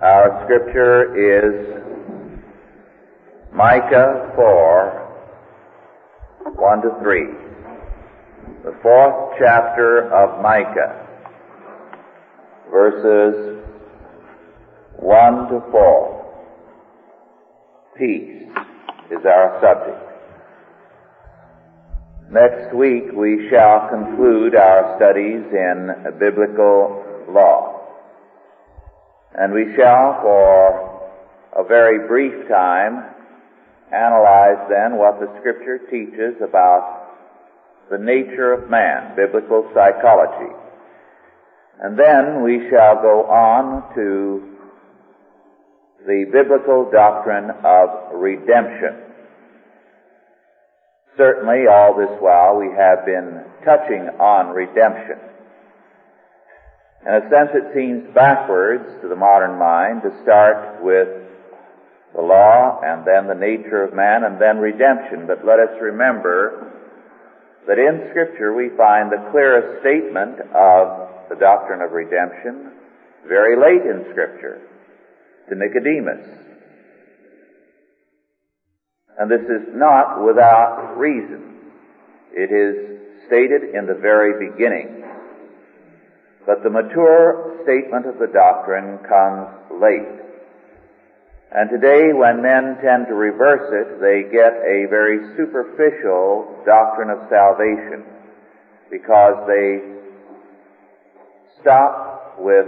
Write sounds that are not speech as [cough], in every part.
Our scripture is Micah 4, 1 to 3. The fourth chapter of Micah, verses 1 to 4. Peace is our subject. Next week we shall conclude our studies in biblical law. And we shall, for a very brief time, analyze then what the scripture teaches about the nature of man, biblical psychology. And then we shall go on to the biblical doctrine of redemption. Certainly all this while we have been touching on redemption. In a sense it seems backwards to the modern mind to start with the law and then the nature of man and then redemption. But let us remember that in scripture we find the clearest statement of the doctrine of redemption very late in scripture to Nicodemus. And this is not without reason. It is stated in the very beginning. But the mature statement of the doctrine comes late. And today when men tend to reverse it, they get a very superficial doctrine of salvation because they stop with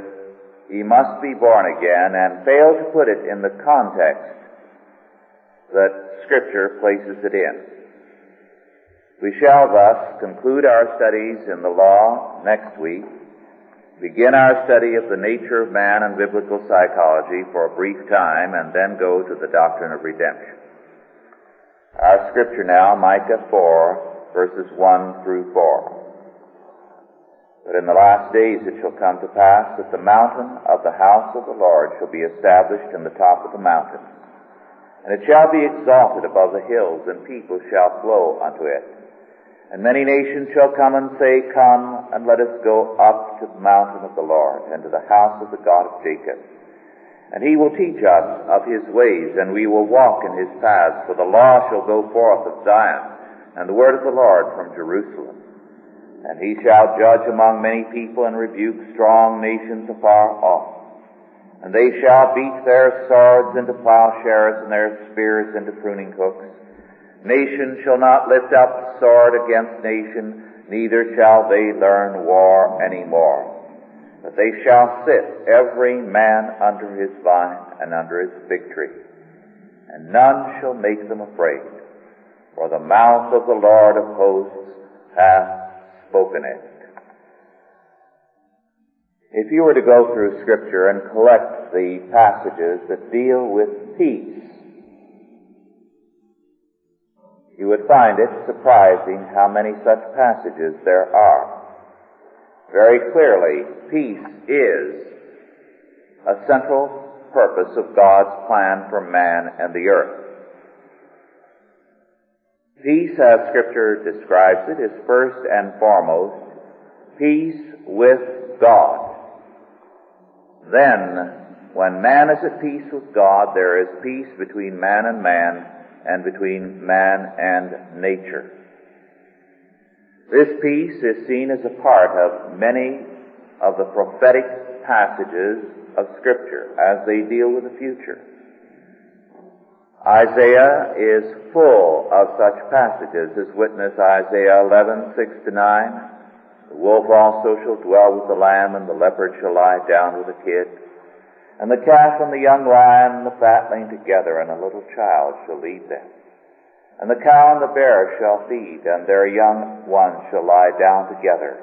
ye must be born again and fail to put it in the context that scripture places it in. We shall thus conclude our studies in the law next week, begin our study of the nature of man and biblical psychology for a brief time, and then go to the doctrine of redemption. Our scripture now, Micah 4, verses 1 through 4. But in the last days it shall come to pass that the mountain of the house of the Lord shall be established in the top of the mountains. And it shall be exalted above the hills, and people shall flow unto it. And many nations shall come and say, Come, and let us go up to the mountain of the Lord, and to the house of the God of Jacob. And he will teach us of his ways, and we will walk in his paths, for the law shall go forth of Zion, and the word of the Lord from Jerusalem. And he shall judge among many people and rebuke strong nations afar off. And they shall beat their swords into plowshares and their spears into pruning hooks. Nation shall not lift up sword against nation, neither shall they learn war any more. But they shall sit every man under his vine and under his fig tree. And none shall make them afraid. For the mouth of the Lord of hosts hath spoken it. If you were to go through scripture and collect the passages that deal with peace, you would find it surprising how many such passages there are. Very clearly, peace is a central purpose of God's plan for man and the earth. Peace, as Scripture describes it, is first and foremost peace with God. Then, when man is at peace with God, there is peace between man and man and between man and nature. This peace is seen as a part of many of the prophetic passages of Scripture as they deal with the future. Isaiah is full of such passages as witness Isaiah 11, 6 to 9. The wolf also shall dwell with the lamb and the leopard shall lie down with the kid. And the calf and the young lion and the fatling together and a little child shall lead them. And the cow and the bear shall feed and their young ones shall lie down together.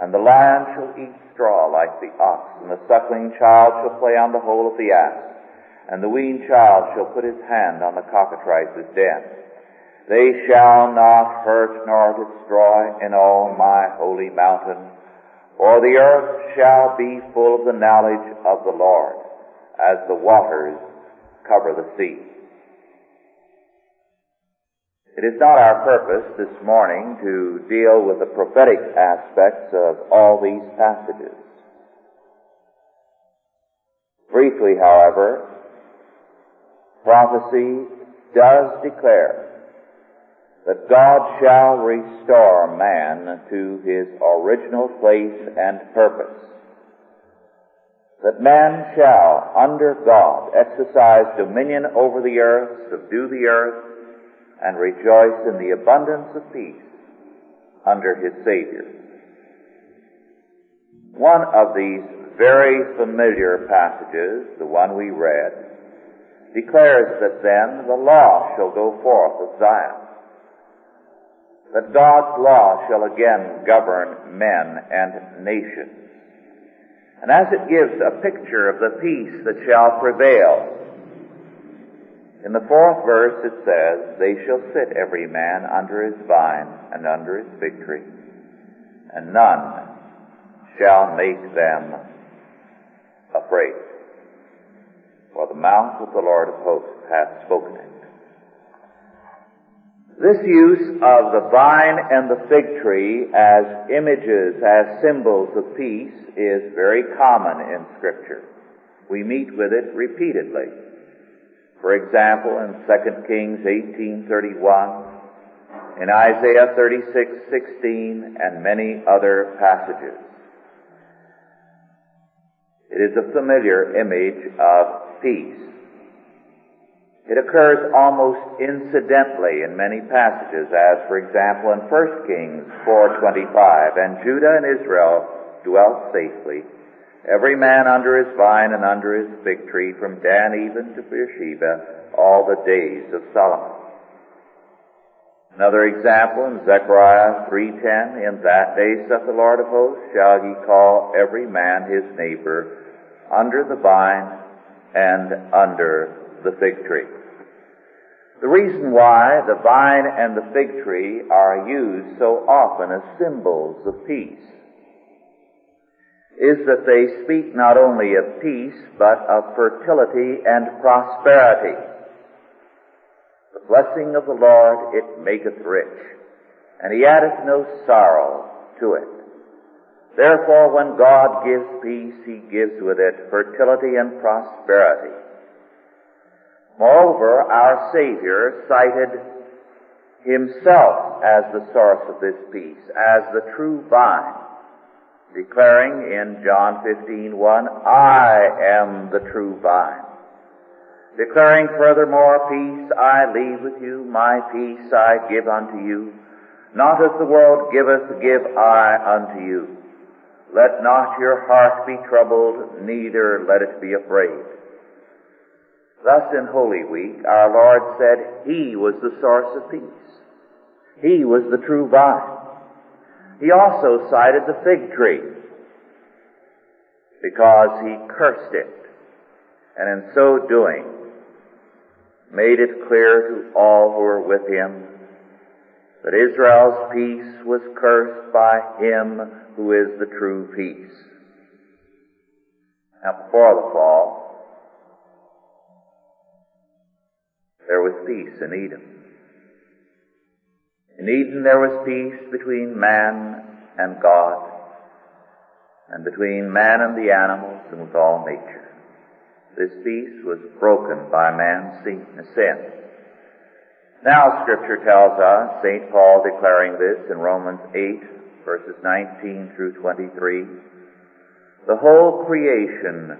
And the lion shall eat straw like the ox and the suckling child shall play on the hole of the ass and the weaned child shall put his hand on the cockatrice's den. They shall not hurt nor destroy in all my holy mountain, for the earth shall be full of the knowledge of the Lord, as the waters cover the sea. It is not our purpose this morning to deal with the prophetic aspects of all these passages. Briefly, however, prophecy does declare that God shall restore man to his original place and purpose. That man shall, under God, exercise dominion over the earth, subdue the earth, and rejoice in the abundance of peace under his Savior. One of these very familiar passages, the one we read, declares that then the law shall go forth of Zion that God's law shall again govern men and nations. And as it gives a picture of the peace that shall prevail, in the fourth verse it says, They shall sit every man under his vine and under his fig tree, and none shall make them afraid. For the mouth of the Lord of hosts hath spoken it. This use of the vine and the fig tree as images, as symbols of peace is very common in scripture. We meet with it repeatedly. For example, in 2 Kings 18:31, in Isaiah 36:16, and many other passages. It is a familiar image of peace. It occurs almost incidentally in many passages, as for example in 1 Kings 4:25, and Judah and Israel dwelt safely, every man under his vine and under his fig tree, from Dan even to Beersheba, all the days of Solomon. Another example in Zechariah 3:10, in that day saith the Lord of hosts, shall ye call every man his neighbor under the vine and under the fig tree. The reason why the vine and the fig tree are used so often as symbols of peace is that they speak not only of peace, but of fertility and prosperity. The blessing of the Lord, it maketh rich, and he addeth no sorrow to it. Therefore, when God gives peace, he gives with it fertility and prosperity. Moreover, our Savior cited himself as the source of this peace, as the true vine, declaring in John 15:1, I am the true vine. Declaring furthermore, peace I leave with you, my peace I give unto you. Not as the world giveth, give I unto you. Let not your heart be troubled, neither let it be afraid. Thus in Holy Week, our Lord said He was the source of peace. He was the true vine. He also cited the fig tree because He cursed it and in so doing made it clear to all who were with Him that Israel's peace was cursed by Him who is the true peace. Now before the fall, there was peace in Eden. In Eden there was peace between man and God, and between man and the animals, and with all nature. This peace was broken by man's sin. Now scripture tells us, St. Paul declaring this in Romans 8, verses 19 through 23, the whole creation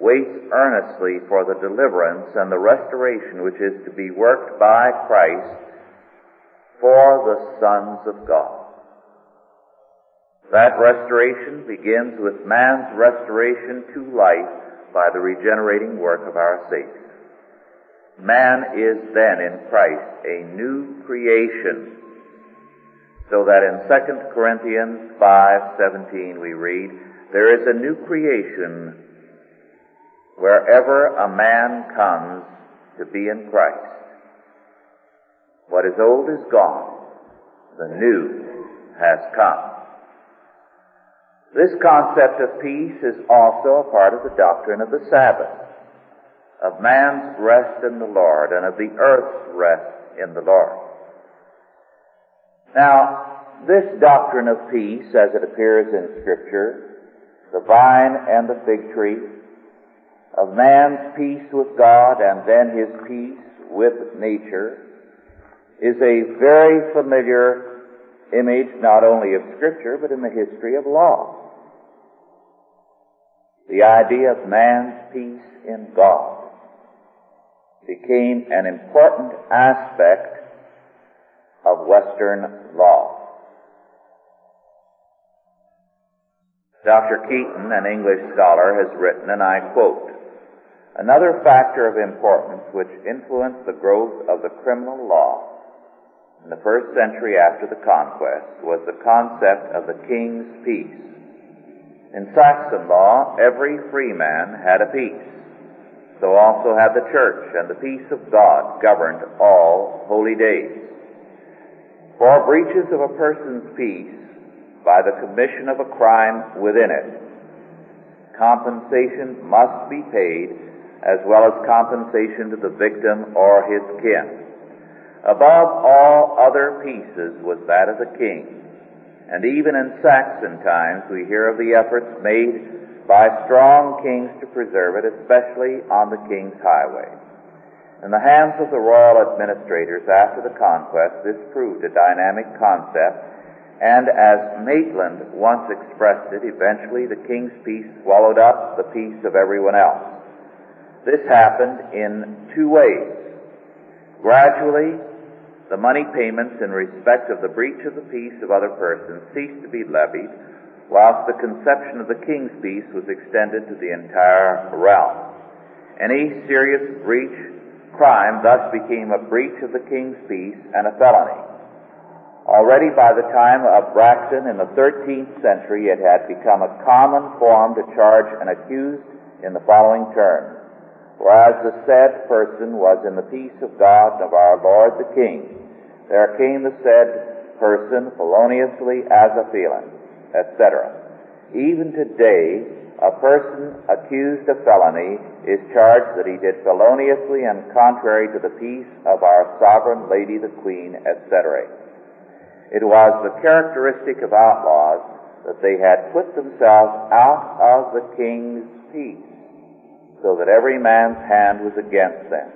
waits earnestly for the deliverance and the restoration which is to be worked by Christ for the sons of God. That restoration begins with man's restoration to life by the regenerating work of our Savior. Man is then in Christ a new creation. So that in 2 Corinthians 5:17 we read, there is a new creation wherever a man comes to be in Christ. What is old is gone. The new has come. This concept of peace is also a part of the doctrine of the Sabbath, of man's rest in the Lord and of the earth's rest in the Lord. Now, this doctrine of peace, as it appears in Scripture, the vine and the fig tree, of man's peace with God and then his peace with nature is a very familiar image not only of Scripture but in the history of law. The idea of man's peace in God became an important aspect of Western law. Dr. Keeton, an English scholar, has written, and I quote, Another factor of importance which influenced the growth of the criminal law in the first century after the conquest was the concept of the king's peace. In Saxon law, every free man had a peace. So also had the church, and the peace of God governed all holy days. For breaches of a person's peace by the commission of a crime within it. Compensation must be paid as well as compensation to the victim or his kin. Above all other peaces was that of the king. And even in Saxon times we hear of the efforts made by strong kings to preserve it, especially on the king's highway. In the hands of the royal administrators after the conquest, this proved a dynamic concept and as Maitland once expressed it, eventually the king's peace swallowed up the peace of everyone else. This happened in two ways. Gradually, the money payments in respect of the breach of the peace of other persons ceased to be levied, whilst the conception of the king's peace was extended to the entire realm. Any serious breach, crime thus became a breach of the king's peace and a felony. Already by the time of Bracton in the 13th century, it had become a common form to charge an accused in the following terms. Whereas the said person was in the peace of God and of our Lord the King, there came the said person feloniously as a felon, etc. Even today, a person accused of felony is charged that he did feloniously and contrary to the peace of our sovereign lady the Queen, etc. It was the characteristic of outlaws that they had put themselves out of the king's peace, so that every man's hand was against them.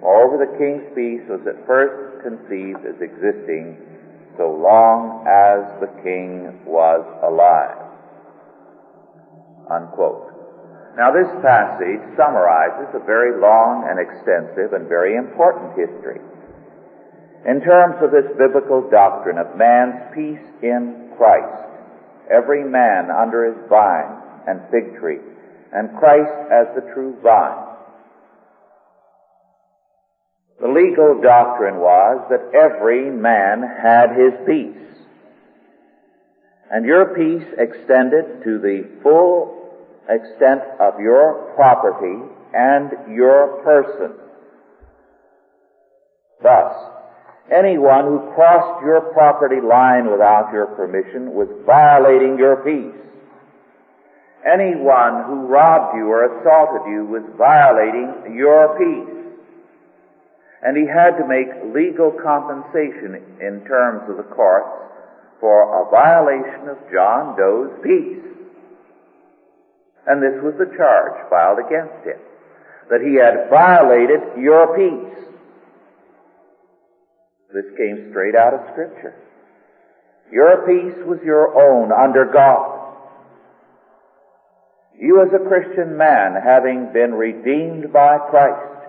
Moreover, the king's peace was at first conceived as existing so long as the king was alive. Unquote. Now this passage summarizes a very long and extensive and very important history in terms of this biblical doctrine of man's peace in Christ, every man under his vine and fig tree, and Christ as the true vine. The legal doctrine was that every man had his peace. And your peace extended to the full extent of your property and your person. Thus, Anyone who crossed your property line without your permission was violating your peace. Anyone who robbed you or assaulted you was violating your peace. And he had to make legal compensation in terms of the courts for a violation of John Doe's peace. And this was the charge filed against him. That he had violated your peace. This came straight out of Scripture. Your peace was your own under God. You as a Christian man, having been redeemed by Christ,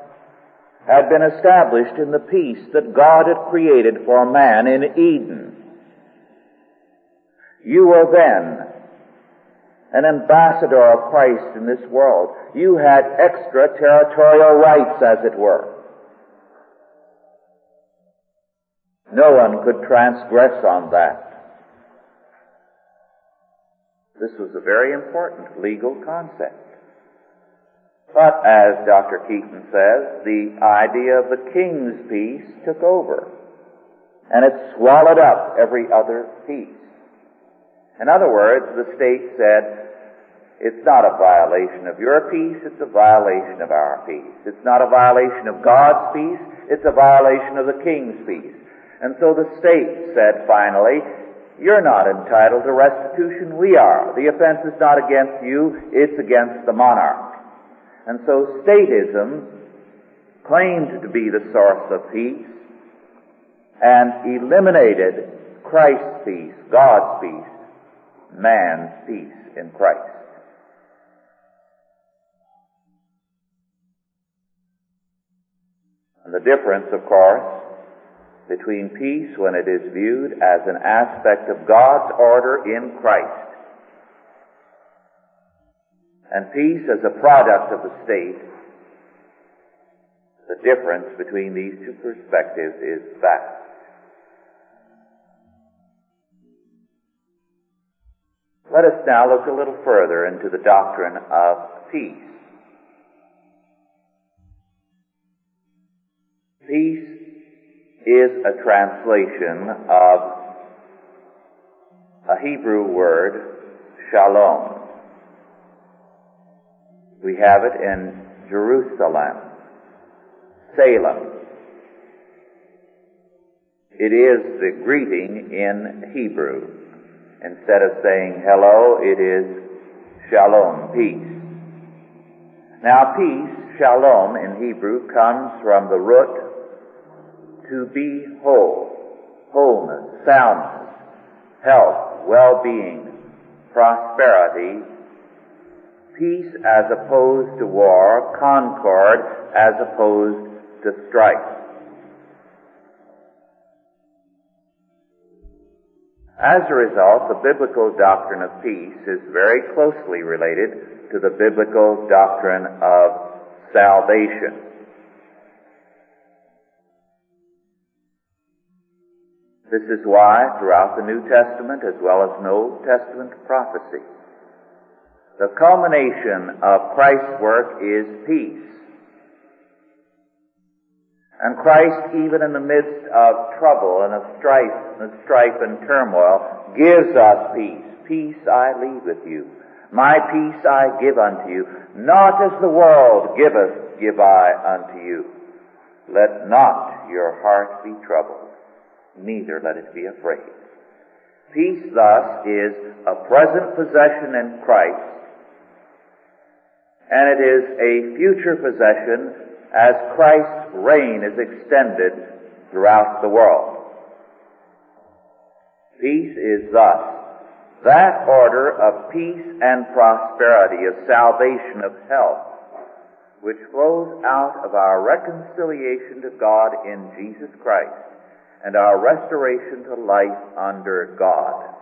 had been established in the peace that God had created for man in Eden. You were then an ambassador of Christ in this world. You had extraterritorial rights, as it were. No one could transgress on that. This was a very important legal concept. But as Dr. Keeton says, the idea of the king's peace took over. And it swallowed up every other peace. In other words, the state said, it's not a violation of your peace, it's a violation of our peace. It's not a violation of God's peace, it's a violation of the king's peace. And so the state said finally, you're not entitled to restitution, we are. The offense is not against you, it's against the monarch. And so statism claimed to be the source of peace and eliminated Christ's peace, God's peace, man's peace in Christ. And the difference, of course, between peace when it is viewed as an aspect of God's order in Christ and peace as a product of the state, the difference between these two perspectives is vast. Let us now look a little further into the doctrine of peace. Peace is a translation of a Hebrew word, shalom. We have it in Jerusalem, Salem. It is the greeting in Hebrew. Instead of saying hello, it is shalom, peace. Now peace, shalom in Hebrew, comes from the root to be whole, wholeness, soundness, health, well-being, prosperity, peace as opposed to war, concord as opposed to strife. As a result, the biblical doctrine of peace is very closely related to the biblical doctrine of salvation. This is why throughout the New Testament as well as Old Testament prophecy, the culmination of Christ's work is peace. And Christ, even in the midst of trouble and of strife and strife and turmoil, gives us peace. Peace I leave with you. My peace I give unto you. Not as the world giveth, give I unto you. Let not your heart be troubled, neither let it be afraid. Peace thus is a present possession in Christ, and it is a future possession as Christ's reign is extended throughout the world. Peace is thus that order of peace and prosperity, of salvation, of health, which flows out of our reconciliation to God in Jesus Christ and our restoration to life under God.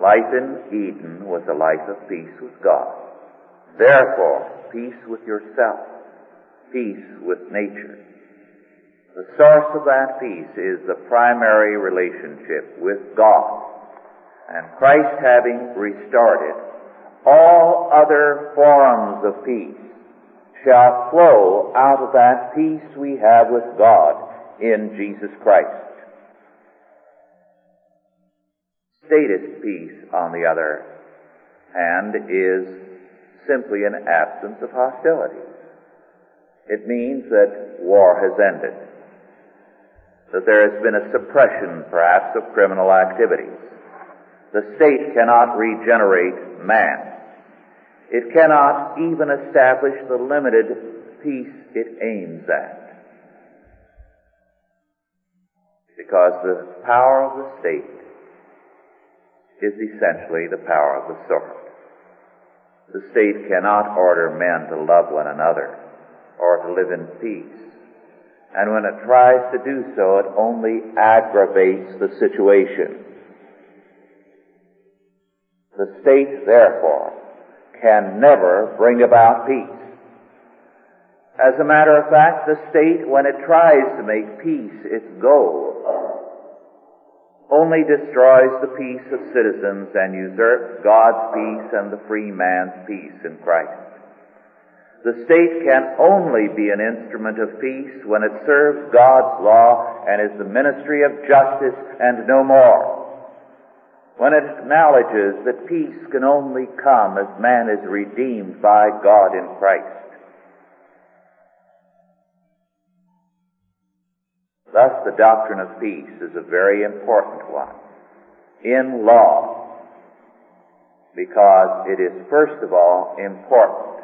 Life in Eden was a life of peace with God. Therefore, peace with yourself, peace with nature. The source of that peace is the primary relationship with God. And Christ having restored it, all other forms of peace shall flow out of that peace we have with God in Jesus Christ. Statist peace, on the other hand, is simply an absence of hostilities. It means that war has ended. That there has been a suppression, perhaps, of criminal activities. The state cannot regenerate man. It cannot even establish the limited peace it aims at. Because the power of the state is essentially the power of the sword. The state cannot order men to love one another or to live in peace. And when it tries to do so, it only aggravates the situation. The state, therefore, can never bring about peace. As a matter of fact, the state, when it tries to make peace its goal, only destroys the peace of citizens and usurps God's peace and the free man's peace in Christ. The state can only be an instrument of peace when it serves God's law and is the ministry of justice and no more. When it acknowledges that peace can only come as man is redeemed by God in Christ. Thus, the doctrine of peace is a very important one. In law, because it is first of all important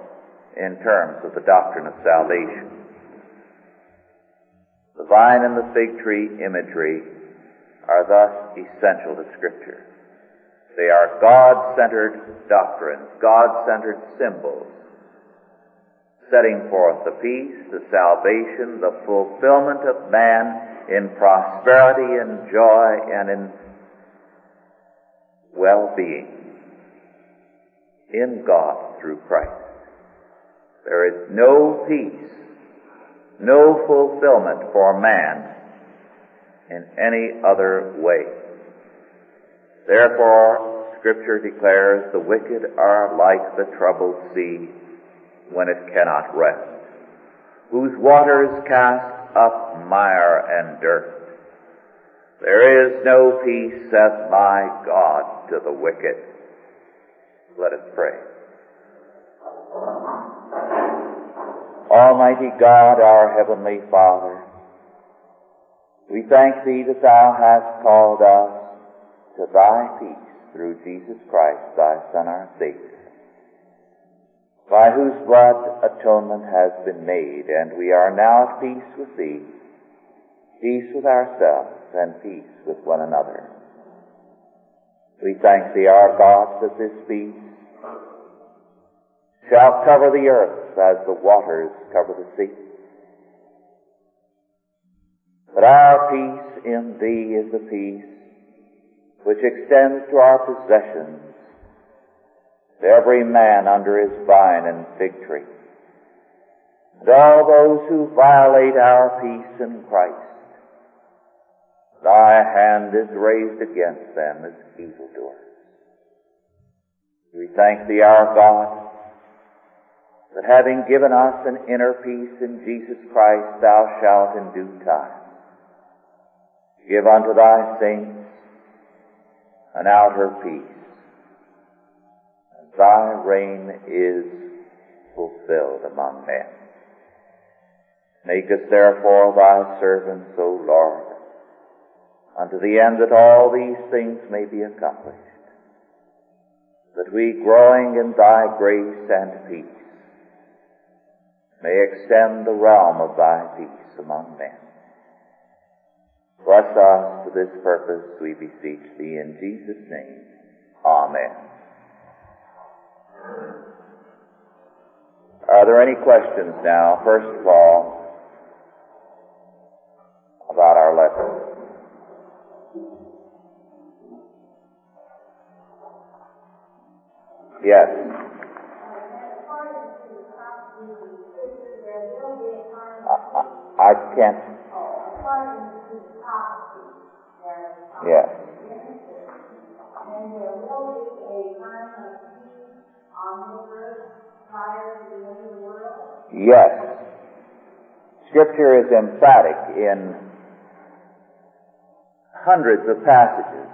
in terms of the doctrine of salvation. The vine and the fig tree imagery are thus essential to Scripture. They are God-centered doctrines, God-centered symbols, setting forth the peace, the salvation, the fulfillment of man in prosperity and joy and in well-being in God through Christ. There is no peace, no fulfillment for man in any other way. Therefore, Scripture declares the wicked are like the troubled sea when it cannot rest, whose waters cast up mire and dirt. There is no peace, saith my God, to the wicked. Let us pray. Almighty God, our Heavenly Father, we thank Thee that Thou hast called us to Thy peace through Jesus Christ, Thy Son, our Savior, by whose blood atonement has been made, and we are now at peace with Thee, peace with ourselves, and peace with one another. We thank Thee, our God, that this peace shall cover the earth as the waters cover the sea. But our peace in Thee is the peace which extends to our possessions, to every man under his vine and fig tree, and all those who violate our peace in Christ. Thy hand is raised against them as evildoers. We thank Thee, our God, that having given us an inner peace in Jesus Christ, thou shalt in due time give unto thy saints an outer peace. And thy reign is fulfilled among men. Make us therefore thy servants, O Lord, unto the end that all these things may be accomplished, that we, growing in thy grace and peace, may extend the realm of thy peace among men. Bless us for this purpose, we beseech thee, in Jesus' name. Amen. Are there any questions now, first of all, about our lesson? Yes. I, I can't. Yes. Yes. Scripture is emphatic in hundreds of passages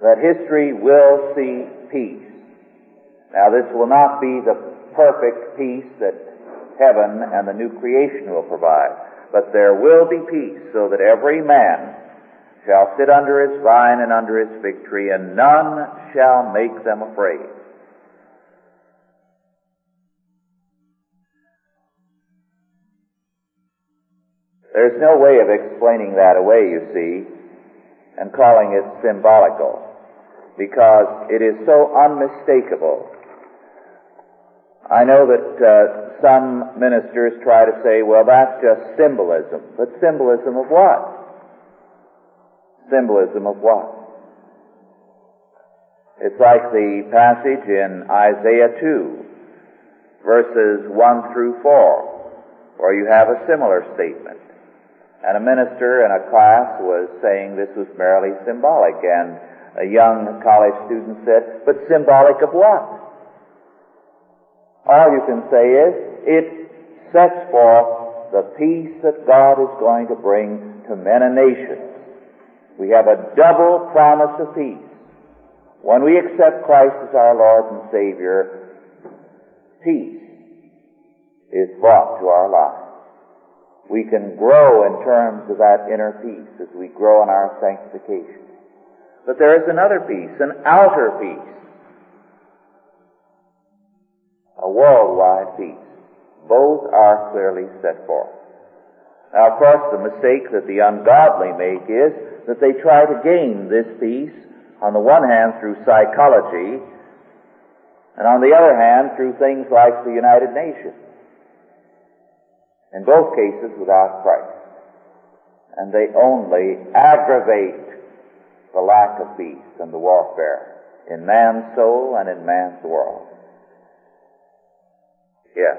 that history will see peace. Now this will not be the perfect peace that heaven and the new creation will provide, but there will be peace so that every man shall sit under his vine and under his fig tree, and none shall make them afraid. There's no way of explaining that away, you see, and calling it symbolical, because it is so unmistakable. I know that uh, some ministers try to say, well, that's just symbolism. But symbolism of what? Symbolism of what? It's like the passage in Isaiah 2, verses 1 through 4, where you have a similar statement. And a minister in a class was saying this was merely symbolic, and a young college student said, but symbolic of what? All you can say is, it sets forth the peace that God is going to bring to men and nations. We have a double promise of peace. When we accept Christ as our Lord and Savior, peace is brought to our lives we can grow in terms of that inner peace as we grow in our sanctification. But there is another peace, an outer peace, a worldwide peace. Both are clearly set forth. Now, of course, the mistake that the ungodly make is that they try to gain this peace, on the one hand, through psychology, and on the other hand, through things like the United Nations. In both cases, without Christ. And they only aggravate the lack of peace and the warfare in man's soul and in man's world. Yes.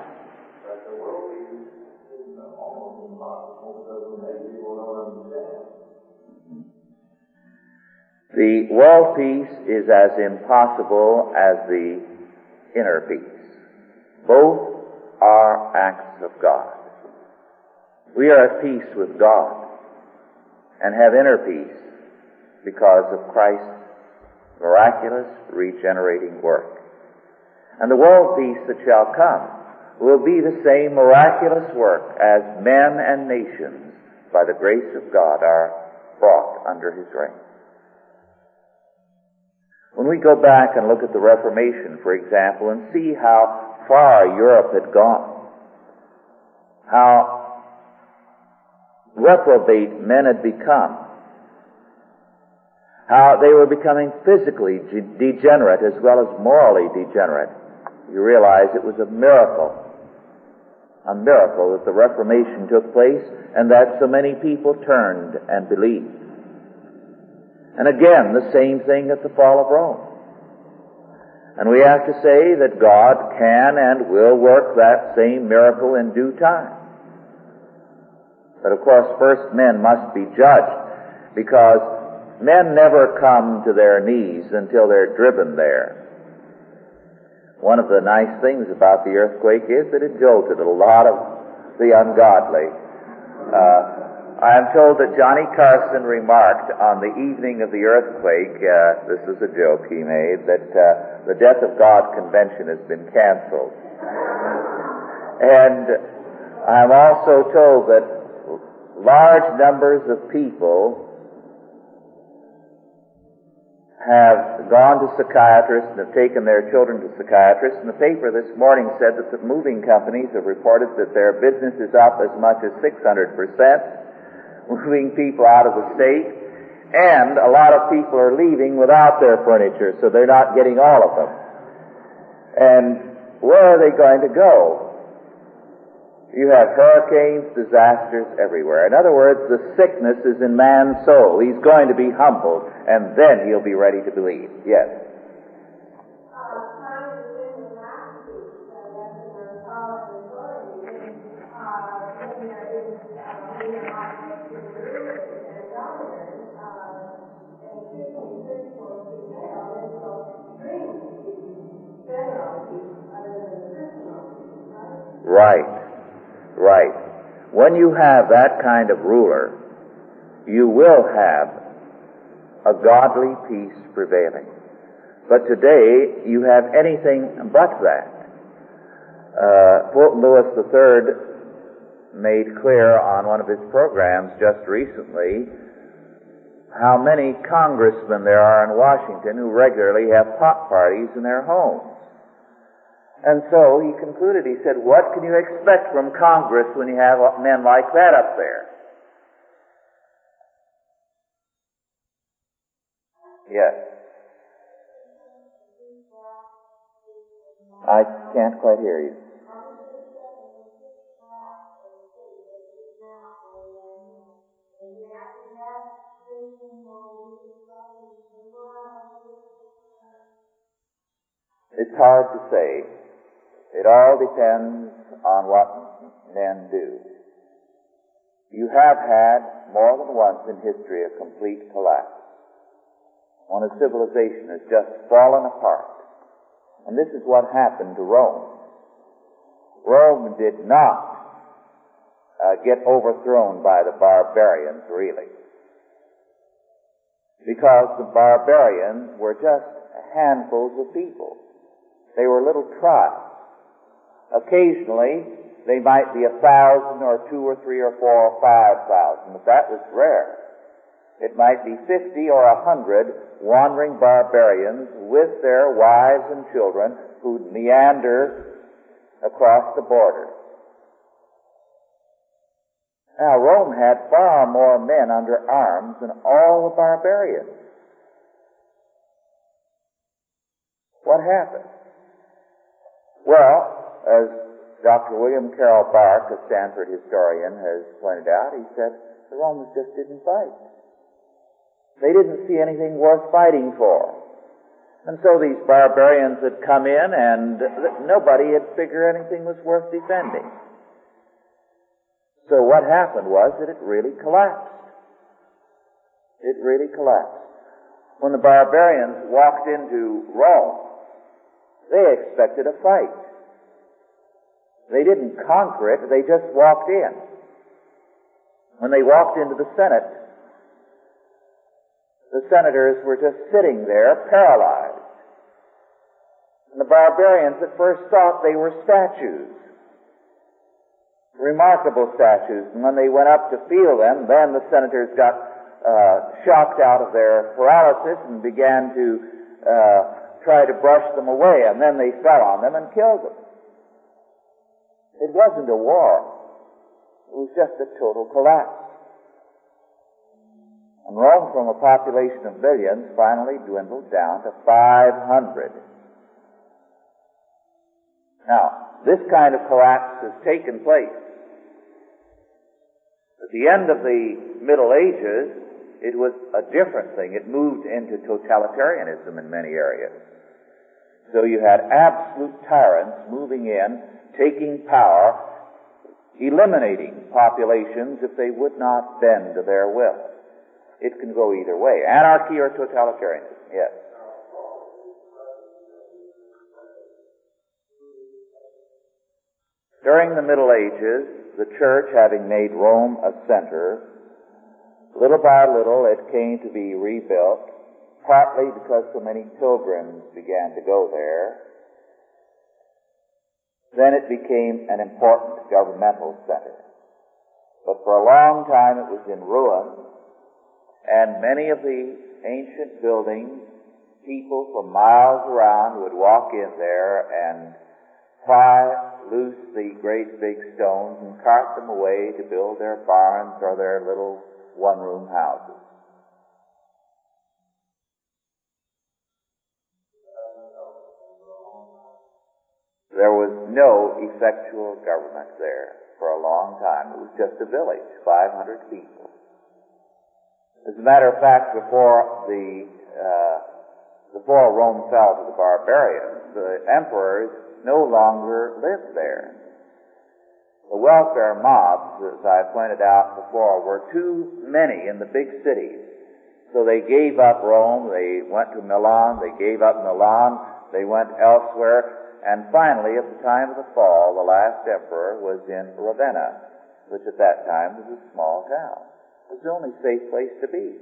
The world peace is as impossible as the inner peace. Both are acts of God. We are at peace with God and have inner peace because of Christ's miraculous regenerating work. And the world peace that shall come will be the same miraculous work as men and nations, by the grace of God, are brought under His reign. When we go back and look at the Reformation, for example, and see how far Europe had gone, how reprobate men had become, how they were becoming physically degenerate as well as morally degenerate, you realize it was a miracle. A miracle that the Reformation took place and that so many people turned and believed. And again, the same thing at the fall of Rome. And we have to say that God can and will work that same miracle in due time. But of course, first men must be judged because men never come to their knees until they're driven there. One of the nice things about the earthquake is that it jolted a lot of the ungodly. Uh, I am told that Johnny Carson remarked on the evening of the earthquake, uh, this is a joke he made, that uh, the Death of God convention has been canceled. And I'm also told that large numbers of people have gone to psychiatrists and have taken their children to psychiatrists. And the paper this morning said that the moving companies have reported that their business is up as much as 600 percent moving people out of the state, and a lot of people are leaving without their furniture, so they're not getting all of them. And where are they going to go? You have hurricanes, disasters everywhere. In other words, the sickness is in man's soul. He's going to be humbled, and then he'll be ready to believe. Yes. Right. Right. When you have that kind of ruler, you will have a godly peace prevailing. But today, you have anything but that. Uh, Fulton Lewis III made clear on one of his programs just recently how many congressmen there are in Washington who regularly have pot parties in their homes. And so he concluded, he said, what can you expect from Congress when you have men like that up there? Yes. I can't quite hear you. It's hard to say. It all depends on what men do. You have had more than once in history a complete collapse. When a civilization has just fallen apart. And this is what happened to Rome. Rome did not uh, get overthrown by the barbarians, really. Because the barbarians were just handfuls of people. They were little tribes. Occasionally, they might be a thousand or two or three or four or five thousand, but that was rare. It might be fifty or a hundred wandering barbarians with their wives and children who'd meander across the border. Now, Rome had far more men under arms than all the barbarians. What happened? Well, as Dr. William Carroll Bark, a Stanford historian, has pointed out, he said the Romans just didn't fight. They didn't see anything worth fighting for. And so these barbarians had come in and nobody had figured anything was worth defending. So what happened was that it really collapsed. It really collapsed. When the barbarians walked into Rome, they expected a fight. They didn't conquer it, they just walked in. When they walked into the Senate, the senators were just sitting there paralyzed. And the barbarians at first thought they were statues. Remarkable statues. And when they went up to feel them, then the senators got uh, shocked out of their paralysis and began to uh, try to brush them away. And then they fell on them and killed them. It wasn't a war. It was just a total collapse. And Rome, from a population of millions, finally dwindled down to 500. Now, this kind of collapse has taken place. At the end of the Middle Ages, it was a different thing. It moved into totalitarianism in many areas. So you had absolute tyrants moving in, taking power, eliminating populations if they would not bend to their will. It can go either way. Anarchy or totalitarianism, yes. During the Middle Ages, the church having made Rome a center, little by little it came to be rebuilt, partly because so many pilgrims began to go there. Then it became an important governmental center. But for a long time it was in ruins and many of the ancient buildings, people from miles around would walk in there and pry loose the great big stones and cart them away to build their barns or their little one-room houses. There was no effectual government there for a long time. It was just a village, 500 people. As a matter of fact, before the uh, before Rome fell to the barbarians, the emperors no longer lived there. The welfare mobs, as I pointed out before, were too many in the big cities. So they gave up Rome, they went to Milan, they gave up Milan, they went elsewhere, and finally, at the time of the fall, the last emperor was in Ravenna, which at that time was a small town It was the only safe place to be.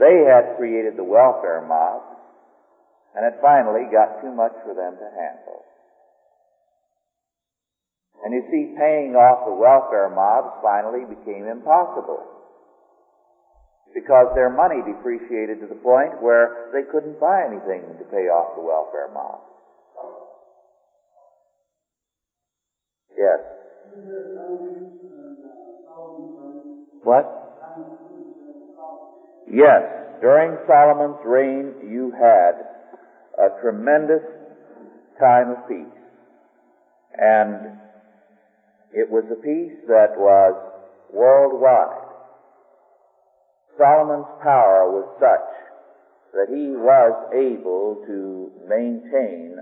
They had created the welfare mob, and it finally got too much for them to handle. And you see, paying off the welfare mobs finally became impossible. Because their money depreciated to the point where they couldn't buy anything to pay off the welfare mob. Yes. What? Yes, during Solomon's reign you had a tremendous time of peace. And it was a peace that was worldwide. Solomon's power was such that he was able to maintain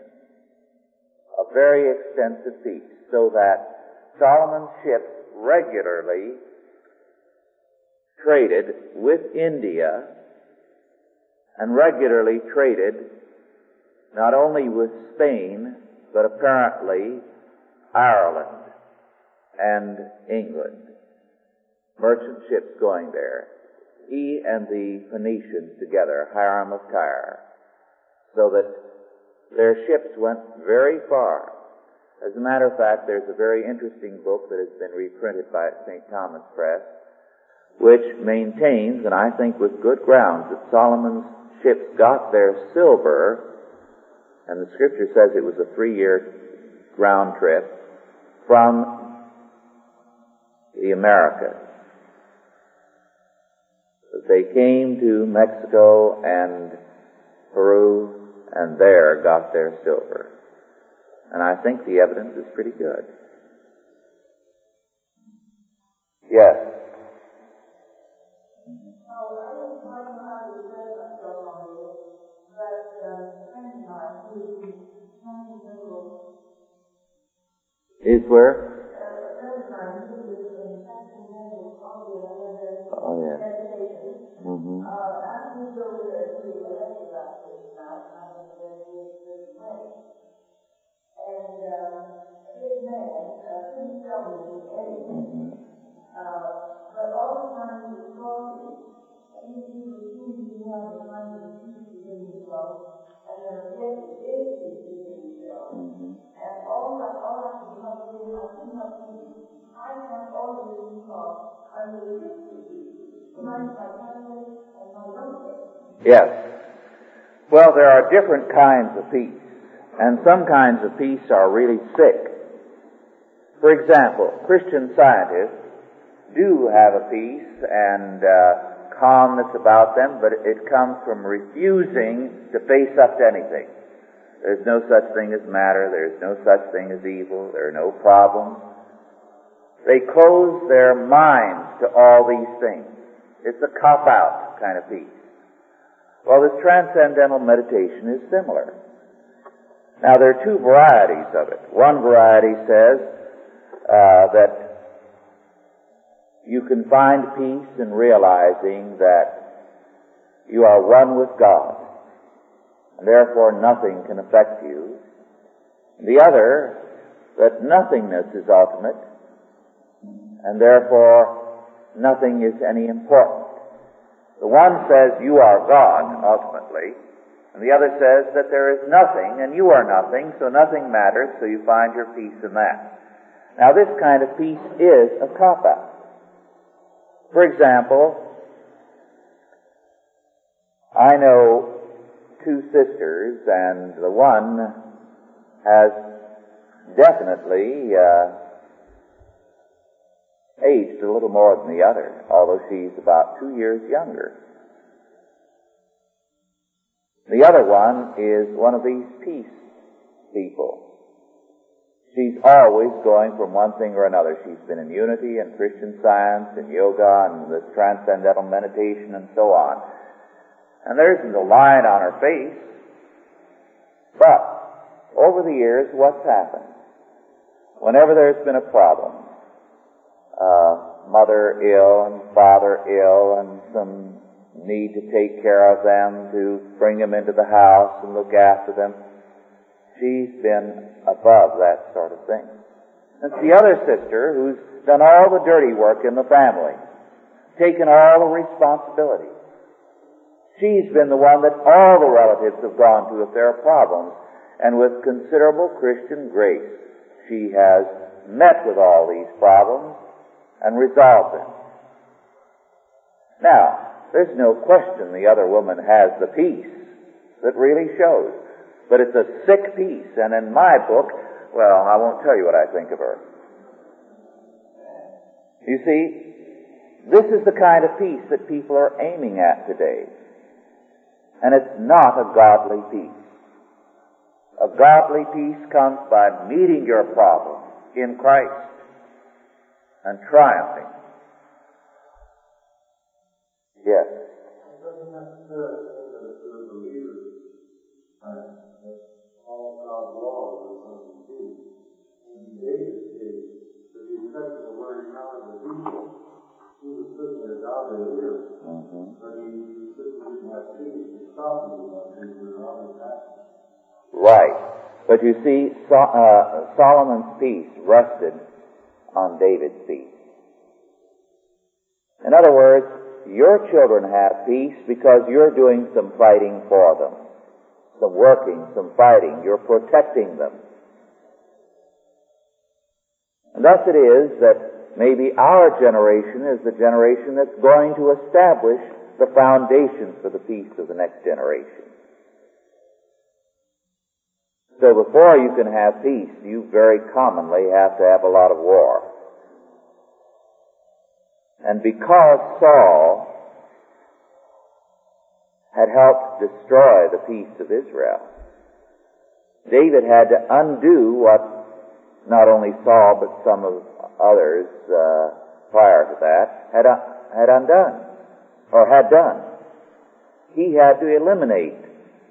a very extensive peace so that Solomon's ships regularly traded with India and regularly traded not only with Spain, but apparently Ireland and England, merchant ships going there. He and the Phoenicians together, Hiram of Tyre, so that their ships went very far. As a matter of fact, there's a very interesting book that has been reprinted by St. Thomas Press, which maintains, and I think with good grounds, that Solomon's ships got their silver, and the scripture says it was a three-year round trip, from the Americas. They came to Mexico and Peru and there got their silver. And I think the evidence is pretty good. Yes. Is where? Yes. Well, there are different kinds of peace, and some kinds of peace are really sick. For example, Christian scientists do have a peace and uh, calmness about them, but it comes from refusing to face up to anything. There's no such thing as matter, there's no such thing as evil, there are no problems. They close their minds to all these things. It's a cop out kind of peace. Well, this transcendental meditation is similar. Now, there are two varieties of it. One variety says uh, that you can find peace in realizing that you are one with God, and therefore nothing can affect you. The other, that nothingness is ultimate, and therefore nothing is any important. The one says you are God, ultimately, and the other says that there is nothing and you are nothing, so nothing matters, so you find your peace in that. Now this kind of peace is a cop-out. For example, I know two sisters and the one has definitely uh, aged a little more than the other, although she's about two years younger. The other one is one of these peace people. She's always going from one thing or another. She's been in unity and Christian science and yoga and this transcendental meditation and so on. And there isn't a line on her face. But over the years, what's happened? Whenever there's been a problem, uh, mother ill and father ill and some need to take care of them, to bring them into the house and look after them, she's been above that sort of thing. It's the other sister who's done all the dirty work in the family, taken all the responsibility. She's been the one that all the relatives have gone to if there are problems, and with considerable Christian grace, she has met with all these problems and resolve them. Now, there's no question the other woman has the peace that really shows. But it's a sick peace, and in my book, well, I won't tell you what I think of her. You see, this is the kind of peace that people are aiming at today. And it's not a godly peace. A godly peace comes by meeting your problem in Christ and triumphing. Yes. It doesn't necessarily mean that if you're a believer, right, that all God's laws are going to be. In David's case, with the exception of where he counted the people, he was certainly a godly leader, Mm-hmm. but he certainly didn't have peace. He stopped him when he was on his back. Right. But you see, so, uh, Solomon's peace rested on David's peace. In other words, your children have peace because you're doing some fighting for them. Some working, some fighting. You're protecting them. And thus it is that maybe our generation is the generation that's going to establish the foundation for the peace of the next generation. So before you can have peace, you very commonly have to have a lot of war. And because Saul had helped destroy the peace of Israel, David had to undo what not only Saul but some of others uh, prior to that had uh, had undone or had done. He had to eliminate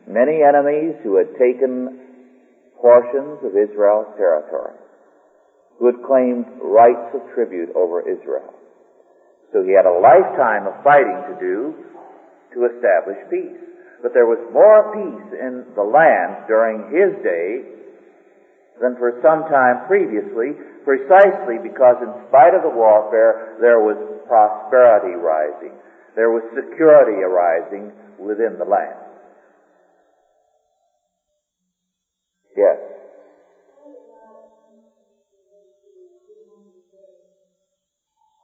many enemies who had taken portions of Israel's territory, who had claimed rights of tribute over Israel. So he had a lifetime of fighting to do to establish peace. But there was more peace in the land during his day than for some time previously, precisely because in spite of the warfare, there was prosperity rising. There was security arising within the land. Yes.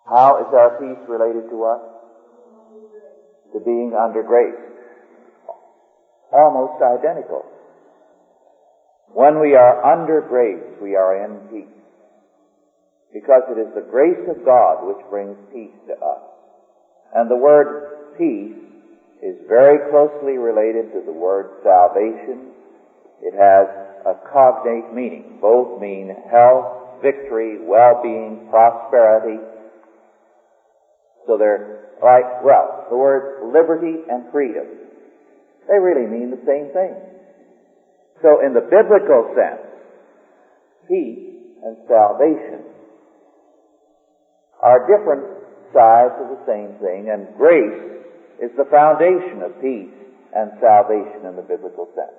How is our peace related to what? To being under grace. Almost identical. When we are under grace, we are in peace. Because it is the grace of God which brings peace to us. And the word peace is very closely related to the word salvation. It has a cognate meaning. Both mean health, victory, well-being, prosperity, so they're like, well, the words liberty and freedom, they really mean the same thing. So in the biblical sense, peace and salvation are different sides of the same thing, and grace is the foundation of peace and salvation in the biblical sense.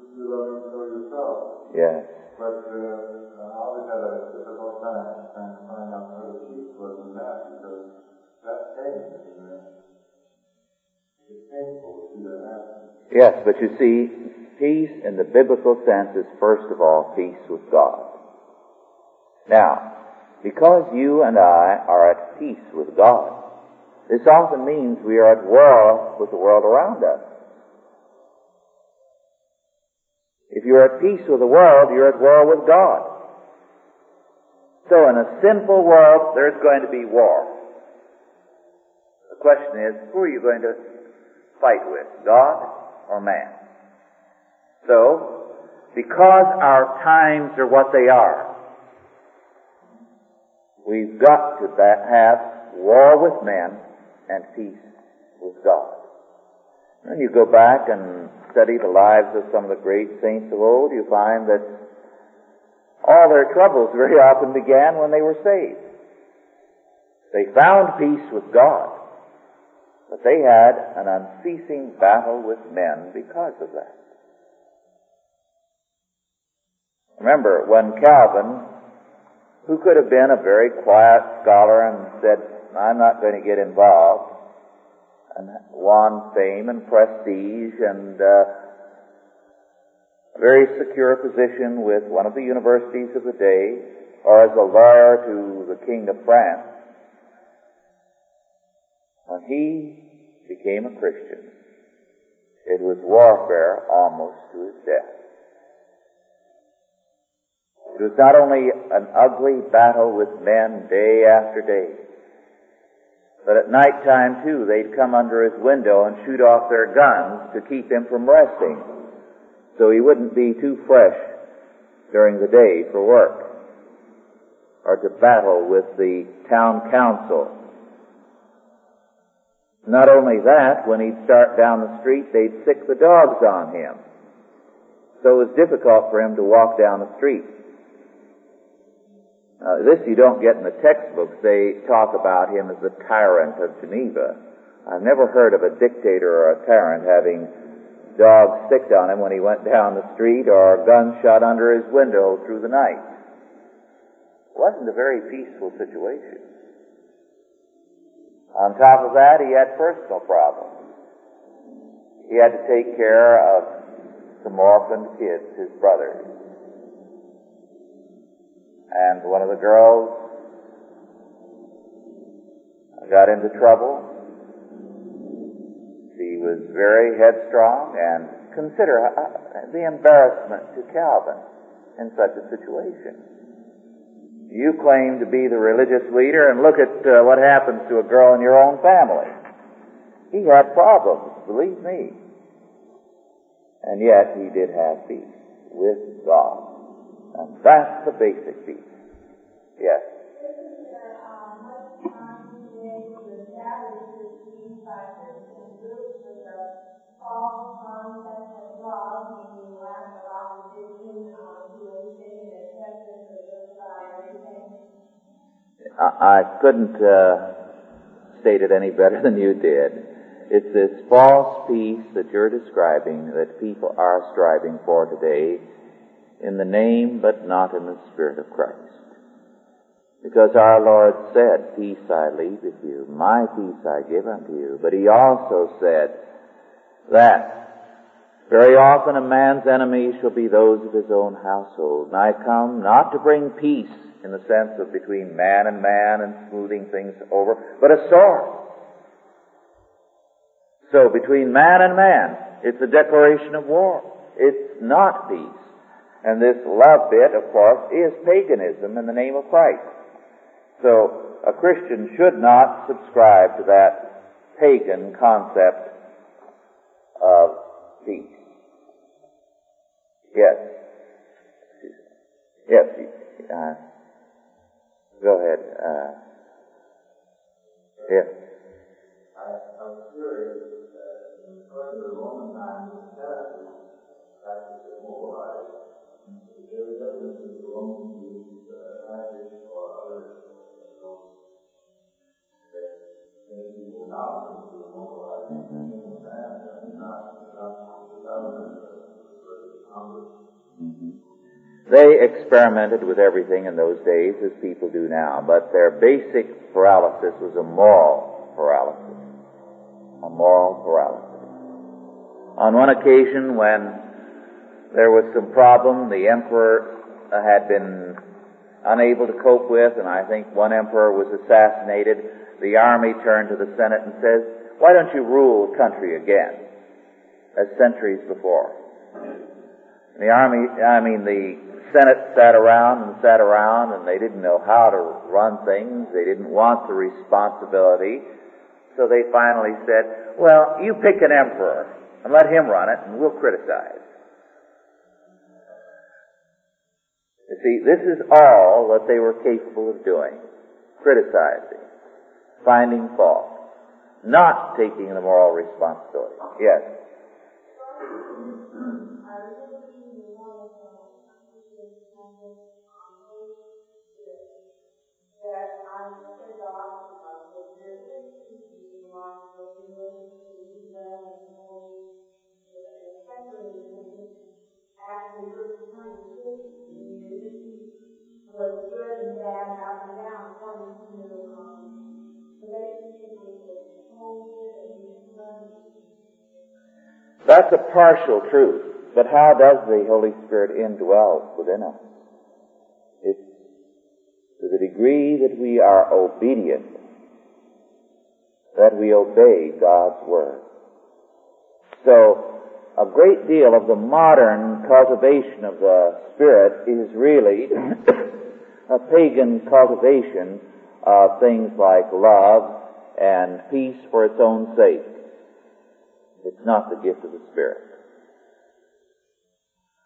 you love Him for yourself. Yes. But uh, I always had a difficult time trying to find out where the peace was in that because that's pain. Uh, painful to see that happen. Yes, but you see, peace in the biblical sense is first of all peace with God. Now, because you and I are at peace with God, this often means we are at war with the world around us. If you're at peace with the world, you're at war with God. So in a sinful world, there's going to be war. The question is, who are you going to fight with, God or man? So, because our times are what they are, we've got to have war with men and peace with God. When you go back and study the lives of some of the great saints of old, you find that all their troubles very often began when they were saved. They found peace with God, but they had an unceasing battle with men because of that. Remember, when Calvin, who could have been a very quiet scholar and said, I'm not going to get involved, and won fame and prestige and uh, a very secure position with one of the universities of the day, or as a lawyer to the King of France. When he became a Christian, it was warfare almost to his death. It was not only an ugly battle with men day after day, but at night time too, they'd come under his window and shoot off their guns to keep him from resting, so he wouldn't be too fresh during the day for work. or to battle with the town council. Not only that, when he'd start down the street, they'd sick the dogs on him. So it was difficult for him to walk down the street. Uh, this you don't get in the textbooks. They talk about him as the tyrant of Geneva. I've never heard of a dictator or a tyrant having dogs sticked on him when he went down the street or guns shot under his window through the night. It wasn't a very peaceful situation. On top of that, he had personal problems. He had to take care of some orphaned kids, his brothers. And one of the girls got into trouble. She was very headstrong and consider uh, the embarrassment to Calvin in such a situation. You claim to be the religious leader and look at uh, what happens to a girl in your own family. He had problems, believe me. And yet he did have peace with God. And that's the basic peace. Yes. I couldn't uh, state it any better than you did. It's this false peace that you're describing that people are striving for today in the name but not in the Spirit of Christ. Because our Lord said, Peace I leave with you, my peace I give unto you. But He also said that very often a man's enemies shall be those of his own household. And I come not to bring peace in the sense of between man and man and smoothing things over, but a sword. So between man and man, it's a declaration of war. It's not peace. And this love bit, of course, is paganism in the name of Christ. So a Christian should not subscribe to that pagan concept of peace. Yes. Yes. Uh, go ahead. Uh, yes. I'm curious that They experimented with everything in those days as people do now, but their basic paralysis was a moral paralysis. A moral paralysis. On one occasion when there was some problem the emperor had been unable to cope with, and I think one emperor was assassinated. The army turned to the Senate and says, why don't you rule the country again, as centuries before? The army, I mean, the Senate sat around and sat around and they didn't know how to run things. They didn't want the responsibility. So they finally said, well, you pick an emperor and let him run it and we'll criticize. You see, this is all that they were capable of doing. Criticizing. Finding fault. Not taking the moral responsibility. Yes. That's a partial truth. But how does the Holy Spirit indwell within us? It's to the degree that we are obedient, that we obey God's Word. So, a great deal of the modern cultivation of the Spirit is really [coughs] a pagan cultivation of things like love and peace for its own sake. It's not the gift of the Spirit.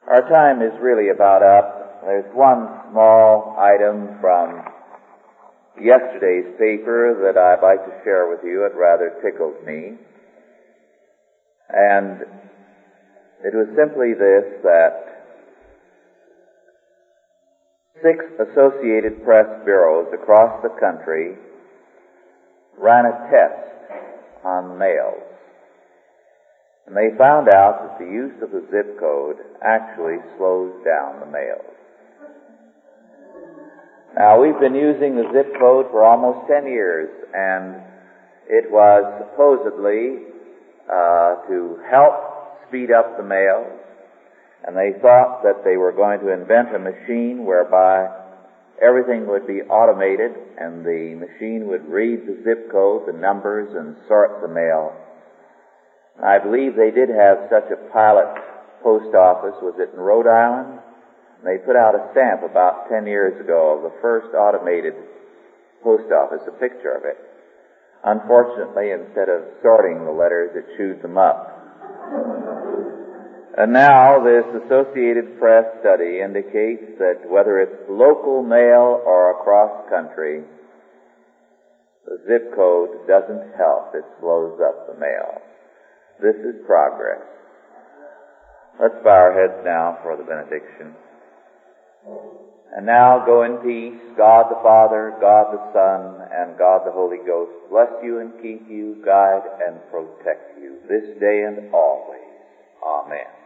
Our time is really about up. there's one small item from yesterday's paper that I'd like to share with you. It rather tickled me. And it was simply this that six Associated Press bureaus across the country ran a test on mails. And they found out that the use of the zip code actually slows down the mails. Now, we've been using the zip code for almost 10 years, and it was supposedly uh, to help speed up the mail, and they thought that they were going to invent a machine whereby everything would be automated, and the machine would read the zip code, the numbers, and sort the mail I believe they did have such a pilot post office. Was it in Rhode Island? They put out a stamp about 10 years ago of the first automated post office, a picture of it. Unfortunately, instead of sorting the letters, it chewed them up. And now this Associated Press study indicates that whether it's local mail or across country, the zip code doesn't help. It slows up the mail. This is progress. Let's bow our heads now for the benediction. And now go in peace. God the Father, God the Son, and God the Holy Ghost bless you and keep you, guide and protect you this day and always. Amen.